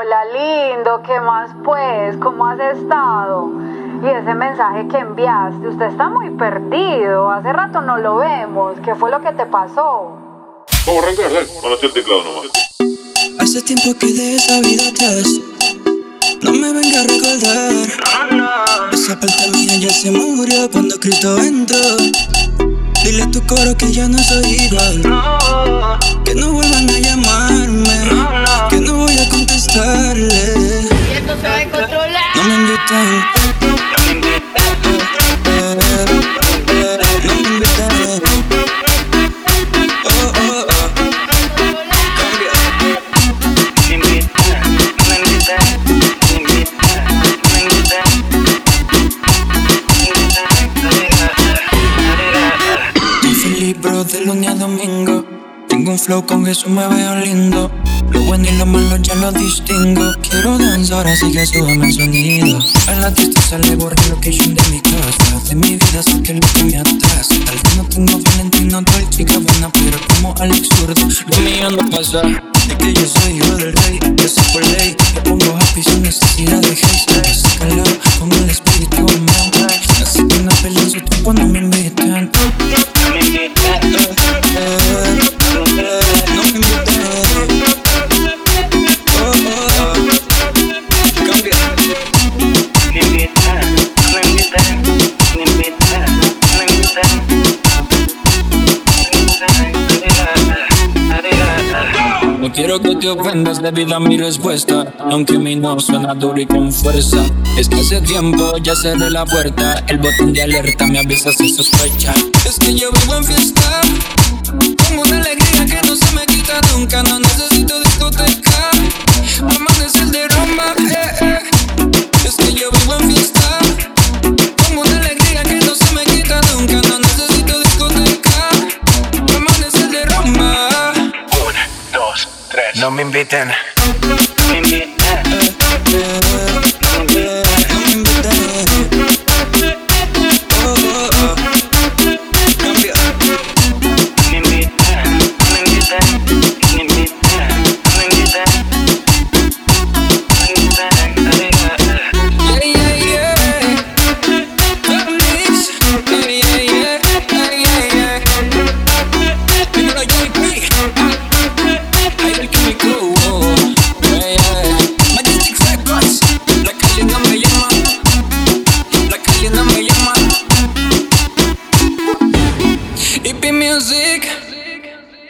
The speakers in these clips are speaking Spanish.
Hola lindo, ¿qué más pues? ¿Cómo has estado? Y ese mensaje que enviaste, usted está muy perdido. Hace rato no lo vemos. ¿Qué fue lo que te pasó? Vamos a arrancar, dale. Conocí el teclado nomás. Hace tiempo que de esa vida atrás No me venga a recordar Esa parte mía ya se murió cuando Cristo entró Dile a tu coro que ya no soy igual Que no vuelvan a llamarme No Tengo un flow con eso me veo lindo. Lo bueno y lo malo ya lo distingo. Quiero danzar, así que súbeme el sonido. A la tristeza le borré location de mi casa. De mi vida sé que lo que me atrasa. Tal vez no tengo Valentino, tal chica buena, pero como Alex Zurdo, lo mío no pasa. Es que yo soy hijo del rey, yo soy por ley. Me pongo happy sin necesidad de hate. No quiero que te ofendas debido a mi respuesta. Aunque mi no suena duro y con fuerza. Es que hace tiempo ya cerré la puerta. El botón de alerta me avisa si sospecha. Es que yo vivo en fiesta. Tengo una alegría que no se me quita nunca. No necesito No me inviten. Me invita,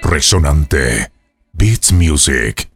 Resonante. Beats Music.